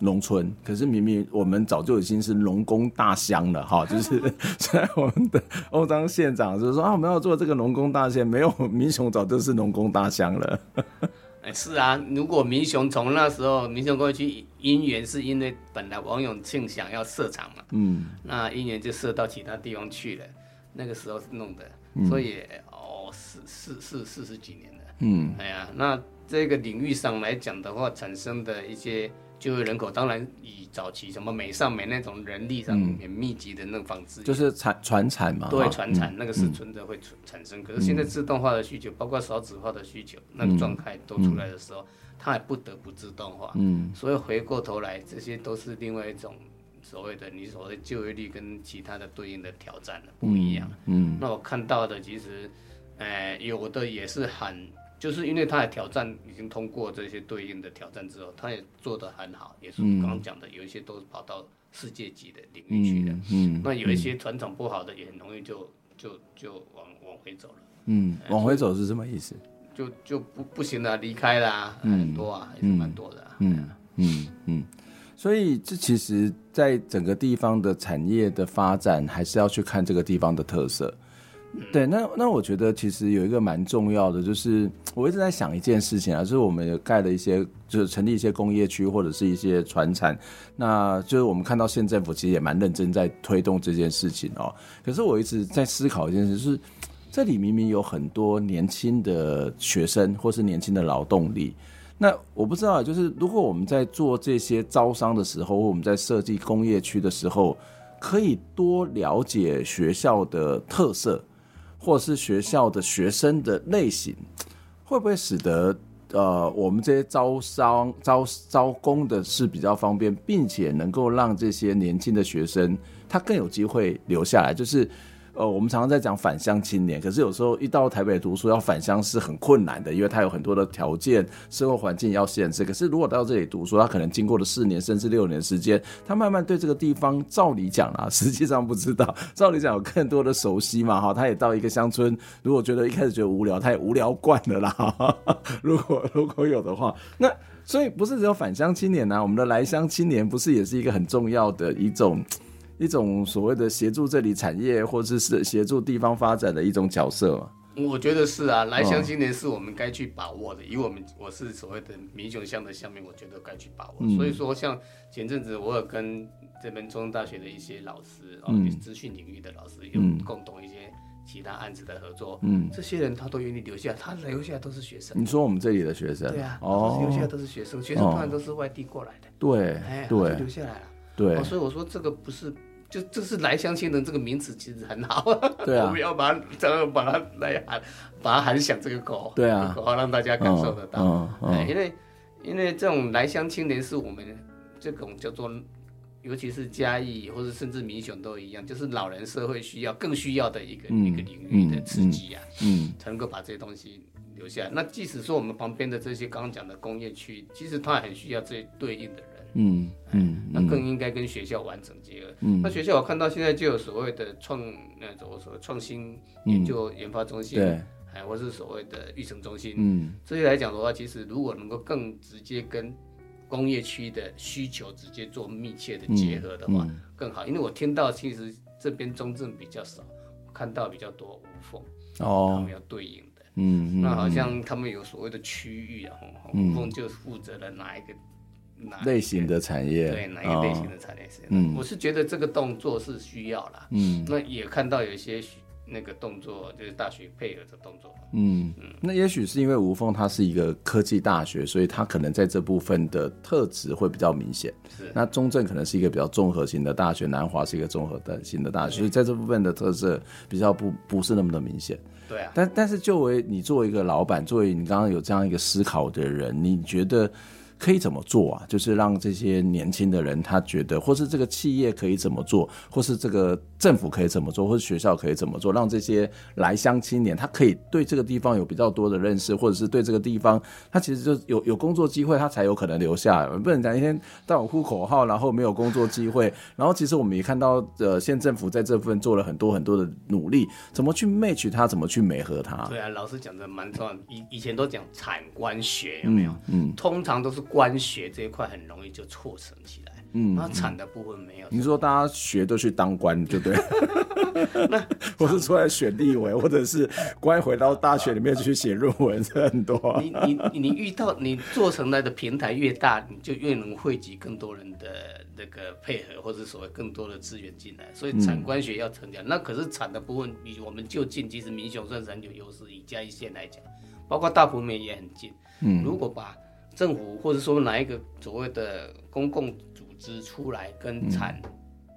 农村，可是明明我们早就已经是农工大乡了哈，就是在我们的欧张县长就是说啊，我们要做这个农工大县，没有民雄早就是农工大乡了。哎，是啊，如果民雄从那时候民雄过去因缘是因为本来王永庆想要设厂嘛，嗯，那因缘就设到其他地方去了，那个时候是弄的，嗯、所以哦，四四四四十几年了，嗯，哎呀，那这个领域上来讲的话，产生的一些。就业人口当然以早期什么美上美那种人力上很密集的那种纺织，就是产传产嘛，对，传产那个是存着会产生。可是现在自动化的需求，包括少子化的需求，那个状态都出来的时候，它还不得不自动化。嗯，所以回过头来，这些都是另外一种所谓的你所谓就业率跟其他的对应的挑战不一样。嗯，那我看到的其实，呃，有的也是很。就是因为他的挑战已经通过这些对应的挑战之后，他也做得很好，也是我刚刚讲的，有一些都是跑到世界级的领域去的。嗯，嗯，那有一些传统不好的，也很容易就就就往往回走了。嗯，往回走是什么意思？就就不不行了，离开了，很多啊，还是蛮多的啊。嗯嗯嗯，所以这其实，在整个地方的产业的发展，还是要去看这个地方的特色。对，那那我觉得其实有一个蛮重要的，就是我一直在想一件事情啊，就是我们盖了一些，就是成立一些工业区或者是一些船产，那就是我们看到县政府其实也蛮认真在推动这件事情哦。可是我一直在思考一件事，就是这里明明有很多年轻的学生或是年轻的劳动力，那我不知道，就是如果我们在做这些招商的时候，或我们在设计工业区的时候，可以多了解学校的特色。或是学校的学生的类型，会不会使得呃我们这些招商招招工的是比较方便，并且能够让这些年轻的学生他更有机会留下来？就是。呃，我们常常在讲返乡青年，可是有时候一到台北读书要返乡是很困难的，因为他有很多的条件、生活环境要限制。可是如果到这里读书，他可能经过了四年甚至六年时间，他慢慢对这个地方，照理讲啊，实际上不知道，照理讲有更多的熟悉嘛，哈，他也到一个乡村，如果觉得一开始觉得无聊，他也无聊惯了啦。如果如果有的话，那所以不是只有返乡青年啊，我们的来乡青年不是也是一个很重要的一种。一种所谓的协助这里产业，或者是协助地方发展的一种角色嘛。我觉得是啊，来乡青年是我们该去把握的。哦、以我们我是所谓的民雄乡的乡民，我觉得该去把握。嗯、所以说，像前阵子我有跟这边中正大学的一些老师，嗯、哦，资讯领域的老师有共同一些其他案子的合作。嗯，这些人他都愿意留下，他留下来都是学生。你说我们这里的学生？对啊，哦，留下来都是学生，学生当然都是外地过来的。对，哎，对，留下来了。对、哦，所以我说这个不是。就这是来相亲人这个名词其实很好，对啊，我们要把它，这样把它来喊，把它喊响这个口，对啊，口号让大家感受得到。嗯嗯，因为因为这种来乡青年是我们这种叫做，尤其是嘉义或者甚至民雄都一样，就是老人社会需要更需要的一个、嗯、一个领域的刺激啊，嗯，嗯才能够把这些东西留下来。那即使说我们旁边的这些刚刚讲的工业区，其实它很需要这对应的人。嗯嗯，那更应该跟学校完整结合。嗯，那学校我看到现在就有所谓的创，那种所谓创新研究研发中心，对，还或是所谓的育成中心。嗯，这些来讲的话，其实如果能够更直接跟工业区的需求直接做密切的结合的话，更好。因为我听到其实这边中正比较少，看到比较多无缝哦，他们要对应的。嗯，那好像他们有所谓的区域啊，无缝就负责了哪一个？类型的产业，对哪一个类型的产业是？嗯，我是觉得这个动作是需要啦。嗯，那也看到有一些那个动作，就是大学配合的动作。嗯嗯，那也许是因为吴凤它是一个科技大学，所以它可能在这部分的特质会比较明显。是，那中正可能是一个比较综合型的大学，南华是一个综合的型的大学，所以在这部分的特色比较不不是那么的明显。对啊，但但是作为你作为一个老板，作为你刚刚有这样一个思考的人，你觉得？可以怎么做啊？就是让这些年轻的人他觉得，或是这个企业可以怎么做，或是这个政府可以怎么做，或是学校可以怎么做，让这些来乡青年他可以对这个地方有比较多的认识，或者是对这个地方他其实就有有工作机会，他才有可能留下来。不能讲一天到晚呼口号，然后没有工作机会。然后其实我们也看到，呃，县政府在这部分做了很多很多的努力，怎么去 match 他，怎么去美合他。对啊，老师讲的蛮重要。以以前都讲产官学有没有？嗯，嗯通常都是。官学这一块很容易就错成起来，嗯，那产的部分没有。你说大家学都去当官，对不对？那 我是出来选立委，或者是官回到大学里面去写论文，这很多、啊。你你你遇到你做成来的平台越大，你就越能汇集更多人的那个配合，或者所谓更多的资源进来。所以产官学要成长，嗯、那可是产的部分比我们就近，其实民雄算是很有优势。以嘉义县来讲，包括大埔面也很近。嗯，如果把政府或者说哪一个所谓的公共组织出来跟产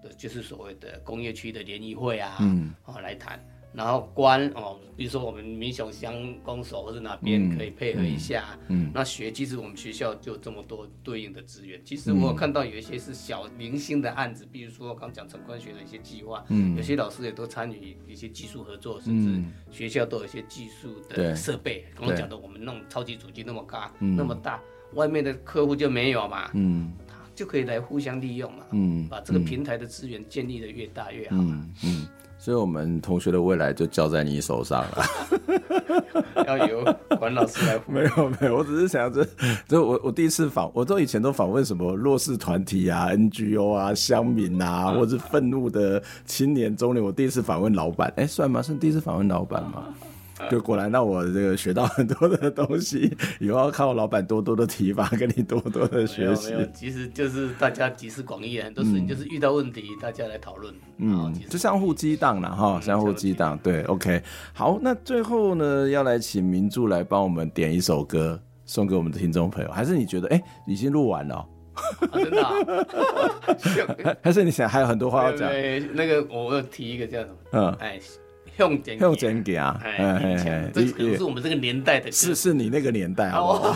的，就是所谓的工业区的联谊会啊，嗯，啊来谈，然后官哦，比如说我们民雄乡公所或者哪边可以配合一下，嗯，那学其实我们学校就这么多对应的资源，其实我看到有一些是小零星的案子，比如说刚讲产官学的一些计划，嗯，有些老师也都参与一些技术合作，甚至学校都有一些技术的设备，刚刚讲的我们弄超级主机那么大，那么大。外面的客户就没有嘛，嗯，就可以来互相利用嘛，嗯，把这个平台的资源建立的越大越好。嘛，嗯，嗯，所以我们同学的未来就交在你手上了，要由管老师来。没有没有，我只是想这这我我第一次访，我都以前都访问什么弱势团体啊、NGO 啊、乡民啊，或者是愤怒的青年中年，我第一次访问老板，哎，算吗？是第一次访问老板吗？就果然让我这个学到很多的东西，以后要靠老板多多的提拔，跟你多多的学习。没有，其实就是大家集思广益，很多事情就是遇到问题，大家来讨论。嗯，就相互激荡了哈，相互激荡。对，OK。好，那最后呢，要来请明柱来帮我们点一首歌，送给我们的听众朋友。还是你觉得，哎，已经录完了？真的？还是你想还有很多话要讲？对，那个我要提一个叫什么？嗯，哎。向前向前行，哎哎哎，这可能是我们这个年代的，是是你那个年代，好不好？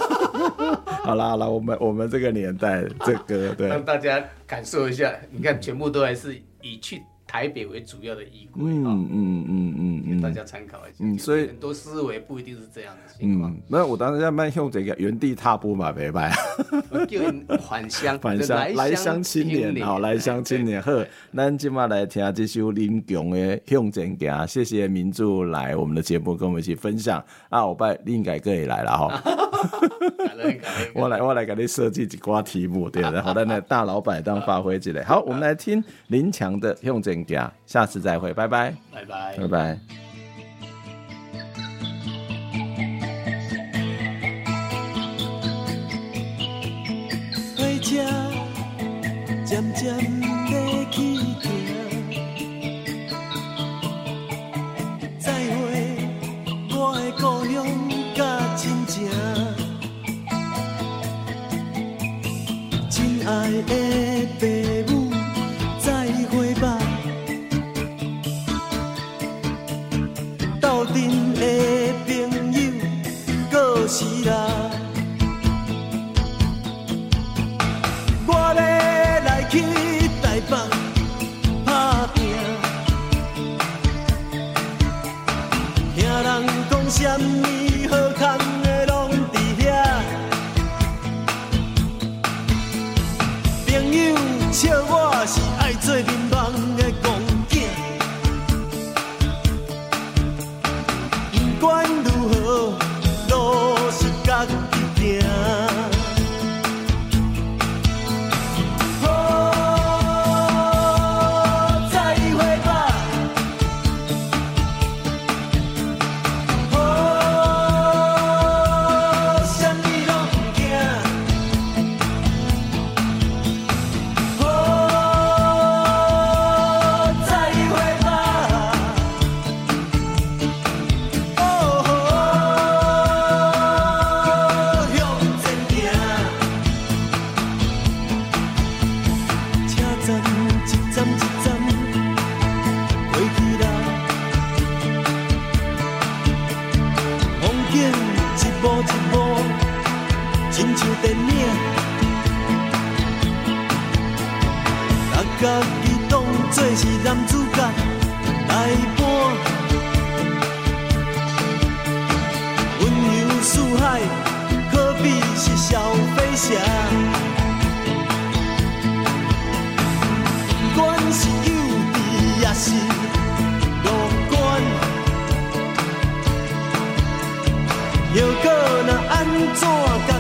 好啦好啦，我们我们这个年代这个对，让大家感受一下，你看全部都还是以去。台北为主要的依归，嗯嗯嗯嗯，给大家参考一下。嗯，所以很多思维不一定是这样的情况。嗯，那我当时在卖用这个原地踏步嘛，没办法。叫人返乡，返乡来乡青年，好来乡青年。好，咱今晚来听这首林强的《向前行》，谢谢明珠来我们的节目跟我们一起分享。啊，我拜另改哥也来了哈。我来我来给你设计几挂题目，对，然后咱来大老板当发挥之类。好，我们来听林强的《向前下次再会，拜拜，拜拜，拜拜。车渐渐地去行，再会我的姑娘甲亲情，亲爱的爸。老阵的朋友，过时啦。又搁那安怎甲